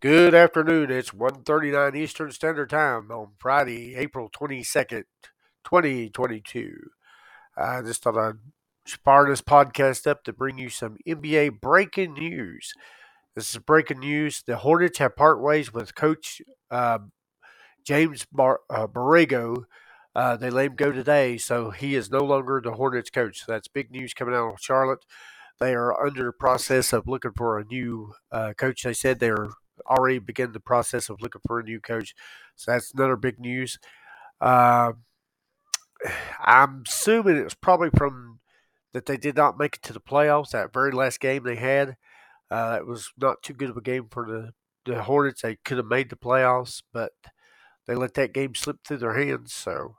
Good afternoon. It's 1.39 Eastern Standard Time on Friday, April 22nd, 2022. I just thought I'd fire this podcast up to bring you some NBA breaking news. This is breaking news. The Hornets have part ways with Coach uh, James Bar- uh, Borrego. Uh, they let him go today, so he is no longer the Hornets coach. So that's big news coming out of Charlotte. They are under process of looking for a new uh, coach. They said they're already begun the process of looking for a new coach. So that's another big news. Uh, I'm assuming it's probably from that they did not make it to the playoffs. That very last game they had, uh, it was not too good of a game for the, the Hornets. They could have made the playoffs, but they let that game slip through their hands. So,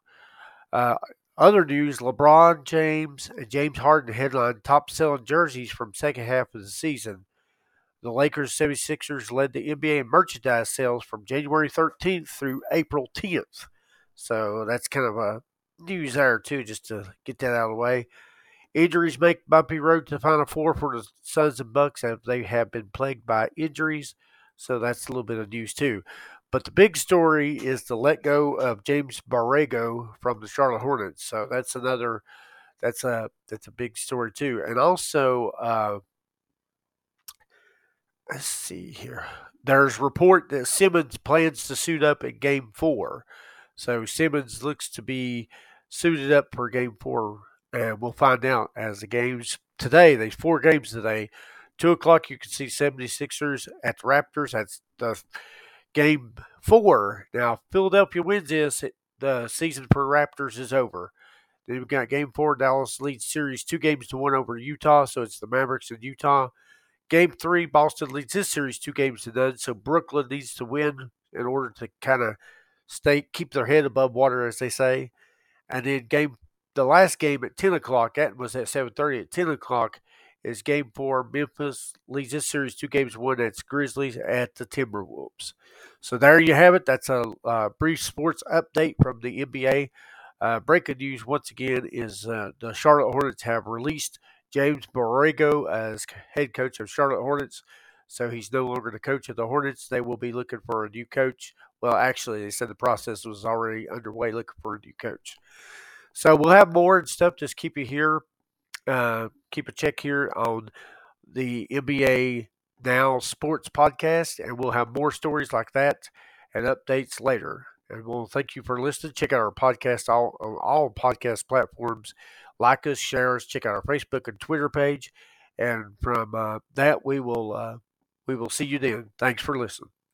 uh, other news: LeBron James and James Harden headline top selling jerseys from second half of the season. The Lakers 76ers led the NBA merchandise sales from January 13th through April 10th. So that's kind of a news there, too, just to get that out of the way. Injuries make bumpy road to the Final Four for the Suns and Bucks as they have been plagued by injuries. So that's a little bit of news, too. But the big story is the let go of James Borrego from the Charlotte Hornets. So that's another that's a that's a big story too. And also uh, let's see here. There's report that Simmons plans to suit up in Game Four, so Simmons looks to be suited up for Game Four, and we'll find out as the games today. There's four games today. Two o'clock, you can see 76ers at the Raptors. That's the game four. Now, Philadelphia wins this. The season for Raptors is over. Then we've got game four. Dallas leads series two games to one over Utah. So it's the Mavericks and Utah. Game three, Boston leads this series two games to none, so Brooklyn needs to win in order to kind of stay keep their head above water, as they say. And then game the last game at ten o'clock, that was at seven thirty. At ten o'clock is game four. Memphis leads this series two games one. That's Grizzlies at the Timberwolves. So there you have it. That's a uh, brief sports update from the NBA. Uh, breaking news once again is uh, the Charlotte Hornets have released James Borrego as head coach of Charlotte Hornets. So he's no longer the coach of the Hornets. They will be looking for a new coach. Well, actually, they said the process was already underway looking for a new coach. So we'll have more and stuff. Just keep you here. Uh, keep a check here on the NBA Now Sports Podcast, and we'll have more stories like that and updates later. And we'll thank you for listening. Check out our podcast all, on all podcast platforms like us, share us, check out our Facebook and Twitter page, and from uh, that we will uh, we will see you then. Thanks for listening.